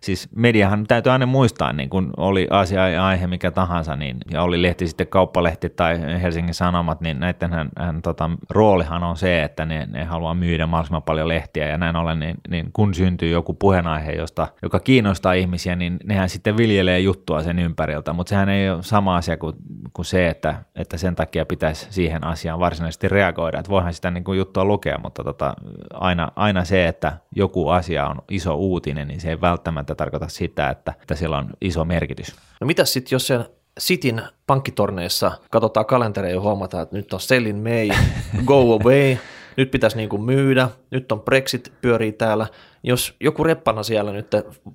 siis mediahan täytyy aina muistaa, niin kun oli asia ja aihe mikä tahansa, niin, ja oli lehti sitten kauppalehti tai Helsingin Sanomat, niin näiden hän, hän, tota, roolihan on se, että ne, ne haluaa myydä mahdollisimman paljon lehtiä, ja näin ollen, niin, niin kun syntyy joku puheenaihe, josta, joka kiinnostaa ihmisiä, niin nehän sitten viljelee juttua sen ympäriltä, mutta sehän ei ole sama asia kuin, kuin se, että, että sen takia pitäisi siihen asiaan varsinaisesti reagoida, että voihan sitä niin kuin juttua lukea, mutta tota, aina, aina se, että joku asia on iso uutinen, niin se ei välttämättä tarkoita sitä, että, että sillä on iso merkitys. No mitä sitten, jos se Sitin pankkitorneissa katsotaan kalentereja ja huomataan, että nyt on Sellin May, go away, nyt pitäisi niin kuin myydä, nyt on Brexit pyörii täällä. Jos joku reppana siellä nyt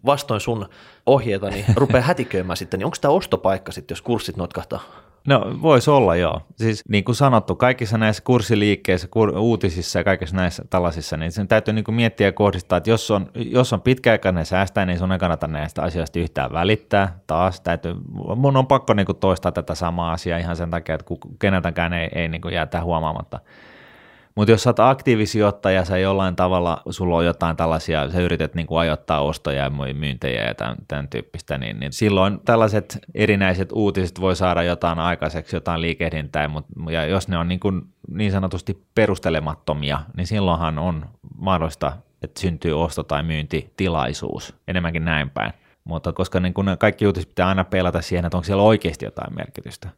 vastoin sun ohjeita, niin rupeaa hätiköimään sitten, niin onko tämä ostopaikka sitten, jos kurssit notkahtaa? No voisi olla joo. Siis niin kuin sanottu, kaikissa näissä kurssiliikkeissä, kur, uutisissa ja kaikissa näissä tällaisissa, niin sen täytyy niin kuin miettiä ja kohdistaa, että jos on, jos on pitkäaikainen säästäjä, niin sun ei kannata näistä asioista yhtään välittää. Taas täytyy, mun on pakko niin kuin toistaa tätä samaa asiaa ihan sen takia, että keneltäkään ei, ei niin kuin jää huomaamatta. Mutta jos sä oot aktiivisijoittaja, sä jollain tavalla, sulla on jotain tällaisia, sä yrität niin kuin ajoittaa ostoja ja myyntejä ja tämän, tämän tyyppistä, niin, niin silloin tällaiset erinäiset uutiset voi saada jotain aikaiseksi, jotain liikehdintää, mutta ja jos ne on niin, kuin niin sanotusti perustelemattomia, niin silloinhan on mahdollista, että syntyy osto- tai myyntitilaisuus, enemmänkin näin päin. Mutta koska niin kun kaikki uutiset pitää aina pelata siihen, että onko siellä oikeasti jotain merkitystä.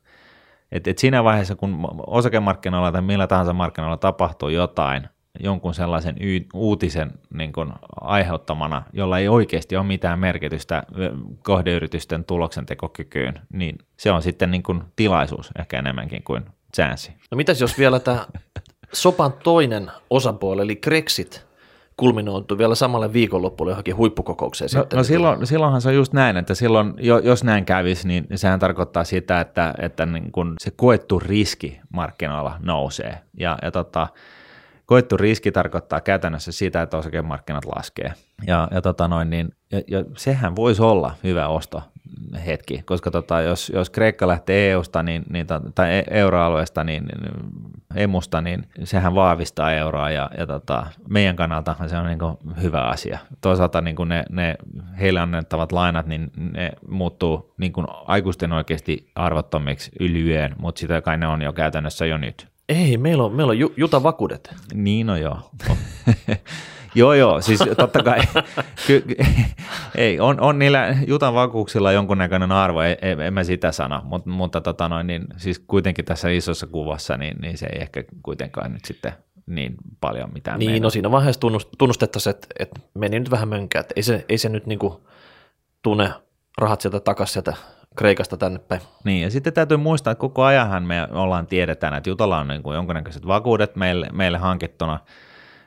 Et, et siinä vaiheessa, kun osakemarkkinoilla tai millä tahansa markkinoilla tapahtuu jotain, jonkun sellaisen y- uutisen niin kuin aiheuttamana, jolla ei oikeasti ole mitään merkitystä kohdeyritysten tuloksentekokykyyn, niin se on sitten niin kuin tilaisuus ehkä enemmänkin kuin chanssi. No mitäs jos vielä tämä sopan toinen osapuoli, eli Grexit, kulminoitu vielä samalle viikonloppuun johonkin huippukokoukseen no, sitten. No silloin, silloinhan se on just näin, että silloin, jos näin kävisi, niin sehän tarkoittaa sitä, että, että niin kun se koettu riski markkinoilla nousee. Ja, ja tota, koettu riski tarkoittaa käytännössä sitä, että osakemarkkinat laskee. Ja, ja, tota noin, niin, ja, ja sehän voisi olla hyvä osto hetki, koska tota, jos, jos Kreikka lähtee EUsta niin, niin, tai e, euroalueesta, niin, niin emusta, niin sehän vahvistaa euroa ja, ja tota, meidän kannalta se on niin hyvä asia. Toisaalta niin ne, ne heille annettavat lainat, niin ne muuttuu niin aikuisten oikeasti arvottomiksi ylyeen, mutta sitä kai ne on jo käytännössä jo nyt. Ei, meillä on, meillä on ju, juta vakuudet. Niin no joo. Joo, joo, siis totta kai, ky, ei, on, on niillä Jutan vakuuksilla jonkunnäköinen arvo, ei, ei, en mä sitä sano, mutta, mutta tota noin, niin, siis kuitenkin tässä isossa kuvassa, niin, niin se ei ehkä kuitenkaan nyt sitten niin paljon mitään Niin, no siinä vaiheessa tunnustettaisiin, että, että meni nyt vähän mönkään, että ei se, ei se nyt niin kuin tunne rahat sieltä takaisin sieltä Kreikasta tänne päin. Niin, ja sitten täytyy muistaa, että koko ajanhan me ollaan tiedetään, että Jutalla on niin kuin jonkunnäköiset vakuudet meille, meille hankittuna,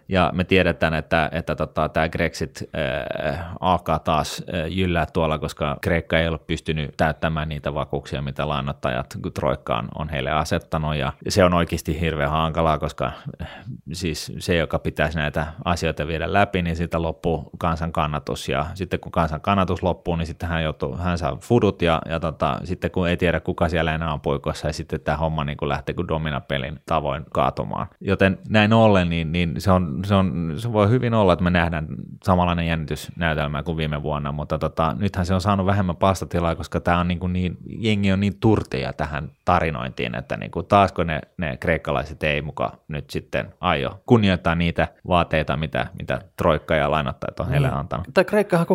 ja me tiedetään, että, että tota, tämä Grexit äh, alkaa taas äh, jyllää tuolla, koska Kreikka ei ole pystynyt täyttämään niitä vakuuksia, mitä lainottajat Troikkaan on heille asettanut. Ja se on oikeasti hirveän hankalaa, koska äh, siis se, joka pitäisi näitä asioita viedä läpi, niin siitä loppuu kansan kannatus. Ja sitten kun kansan kannatus loppuu, niin sitten hän, joutuu, hän saa fudut ja, ja tota, sitten kun ei tiedä, kuka siellä enää on puikossa, ja sitten tämä homma niin kuin lähtee kuin dominapelin tavoin kaatumaan. Joten näin ollen, niin, niin se on se, on, se voi hyvin olla, että me nähdään samanlainen jännitysnäytelmä kuin viime vuonna, mutta tota, nythän se on saanut vähemmän pastatilaa, koska tämä on niin, kuin niin, jengi on niin turteja tähän tarinointiin, että niin kuin taasko ne, ne kreikkalaiset ei muka nyt sitten aio kunnioittaa niitä vaateita, mitä, mitä Troikka ja lainottajat on heille mm. antanut. Tämä Kreikkahan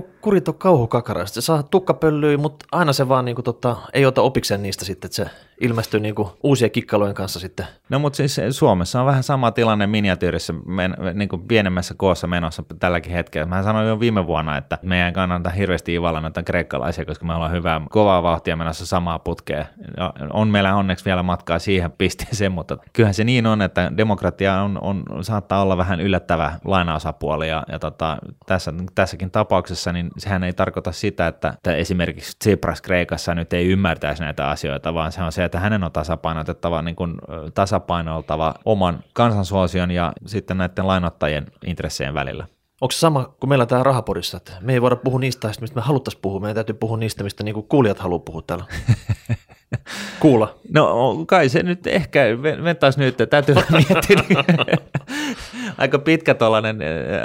on kauhukakara, se saa tukkapöllyä, mutta aina se vaan niin kuin, tota, ei ota opikseen niistä sitten, että se ilmestyy niin kuin uusien kikkalojen kanssa sitten. No mutta siis Suomessa on vähän sama tilanne miniatyyrissä, men, niin kuin pienemmässä koossa menossa tälläkin hetkellä. Mä sanoin jo viime vuonna, että meidän kannattaa hirveästi ivalla näitä kreikkalaisia, koska me ollaan hyvää kovaa vauhtia menossa samaa putkea. On meillä onneksi vielä matkaa siihen pisteeseen, mutta kyllähän se niin on, että demokratia on, on saattaa olla vähän yllättävä lainaosapuoli ja, ja tota, tässä, tässäkin tapauksessa niin sehän ei tarkoita sitä, että, että esimerkiksi Tsipras Kreikassa nyt ei ymmärtäisi näitä asioita, vaan se on se, että hänen on tasapainotettava, niin kuin, tasapainoiltava oman kansansuosion ja sitten näiden lainottajien intressien välillä. Onko se sama kuin meillä täällä rahapodissa, että me ei voida puhua niistä mistä me haluttaisiin puhua, meidän täytyy puhua niistä, mistä niinku kuulijat haluaa puhua täällä. Kuulla. No kai se nyt ehkä, ventäisi nyt, täytyy miettiä. Aika pitkä tuollainen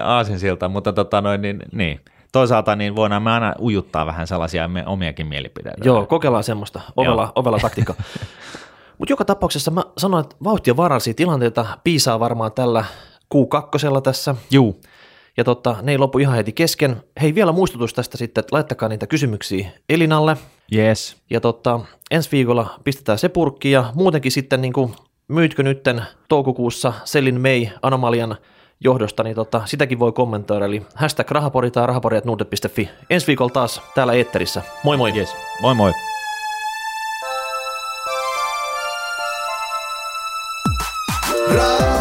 aasinsilta, mutta tota noin, niin, niin toisaalta niin voidaan me aina ujuttaa vähän sellaisia me omiakin mielipiteitä. Joo, kokeillaan semmoista ovella, ovella taktiikkaa. Mutta joka tapauksessa mä sanoin, että vauhtia vaarallisia tilanteita piisaa varmaan tällä Q2 tässä. Juu. Ja tota, ne ei lopu ihan heti kesken. Hei, vielä muistutus tästä sitten, että laittakaa niitä kysymyksiä Elinalle. Yes. Ja tota, ensi viikolla pistetään se purkki ja muutenkin sitten niin kuin, myytkö nytten toukokuussa Selin May Anomalian johdosta, niin tota, sitäkin voi kommentoida. Eli hashtag rahapori tai rahapori.nuude.fi. Ensi viikolla taas täällä eetterissä. Moi moi! Yes. Moi moi. Raha,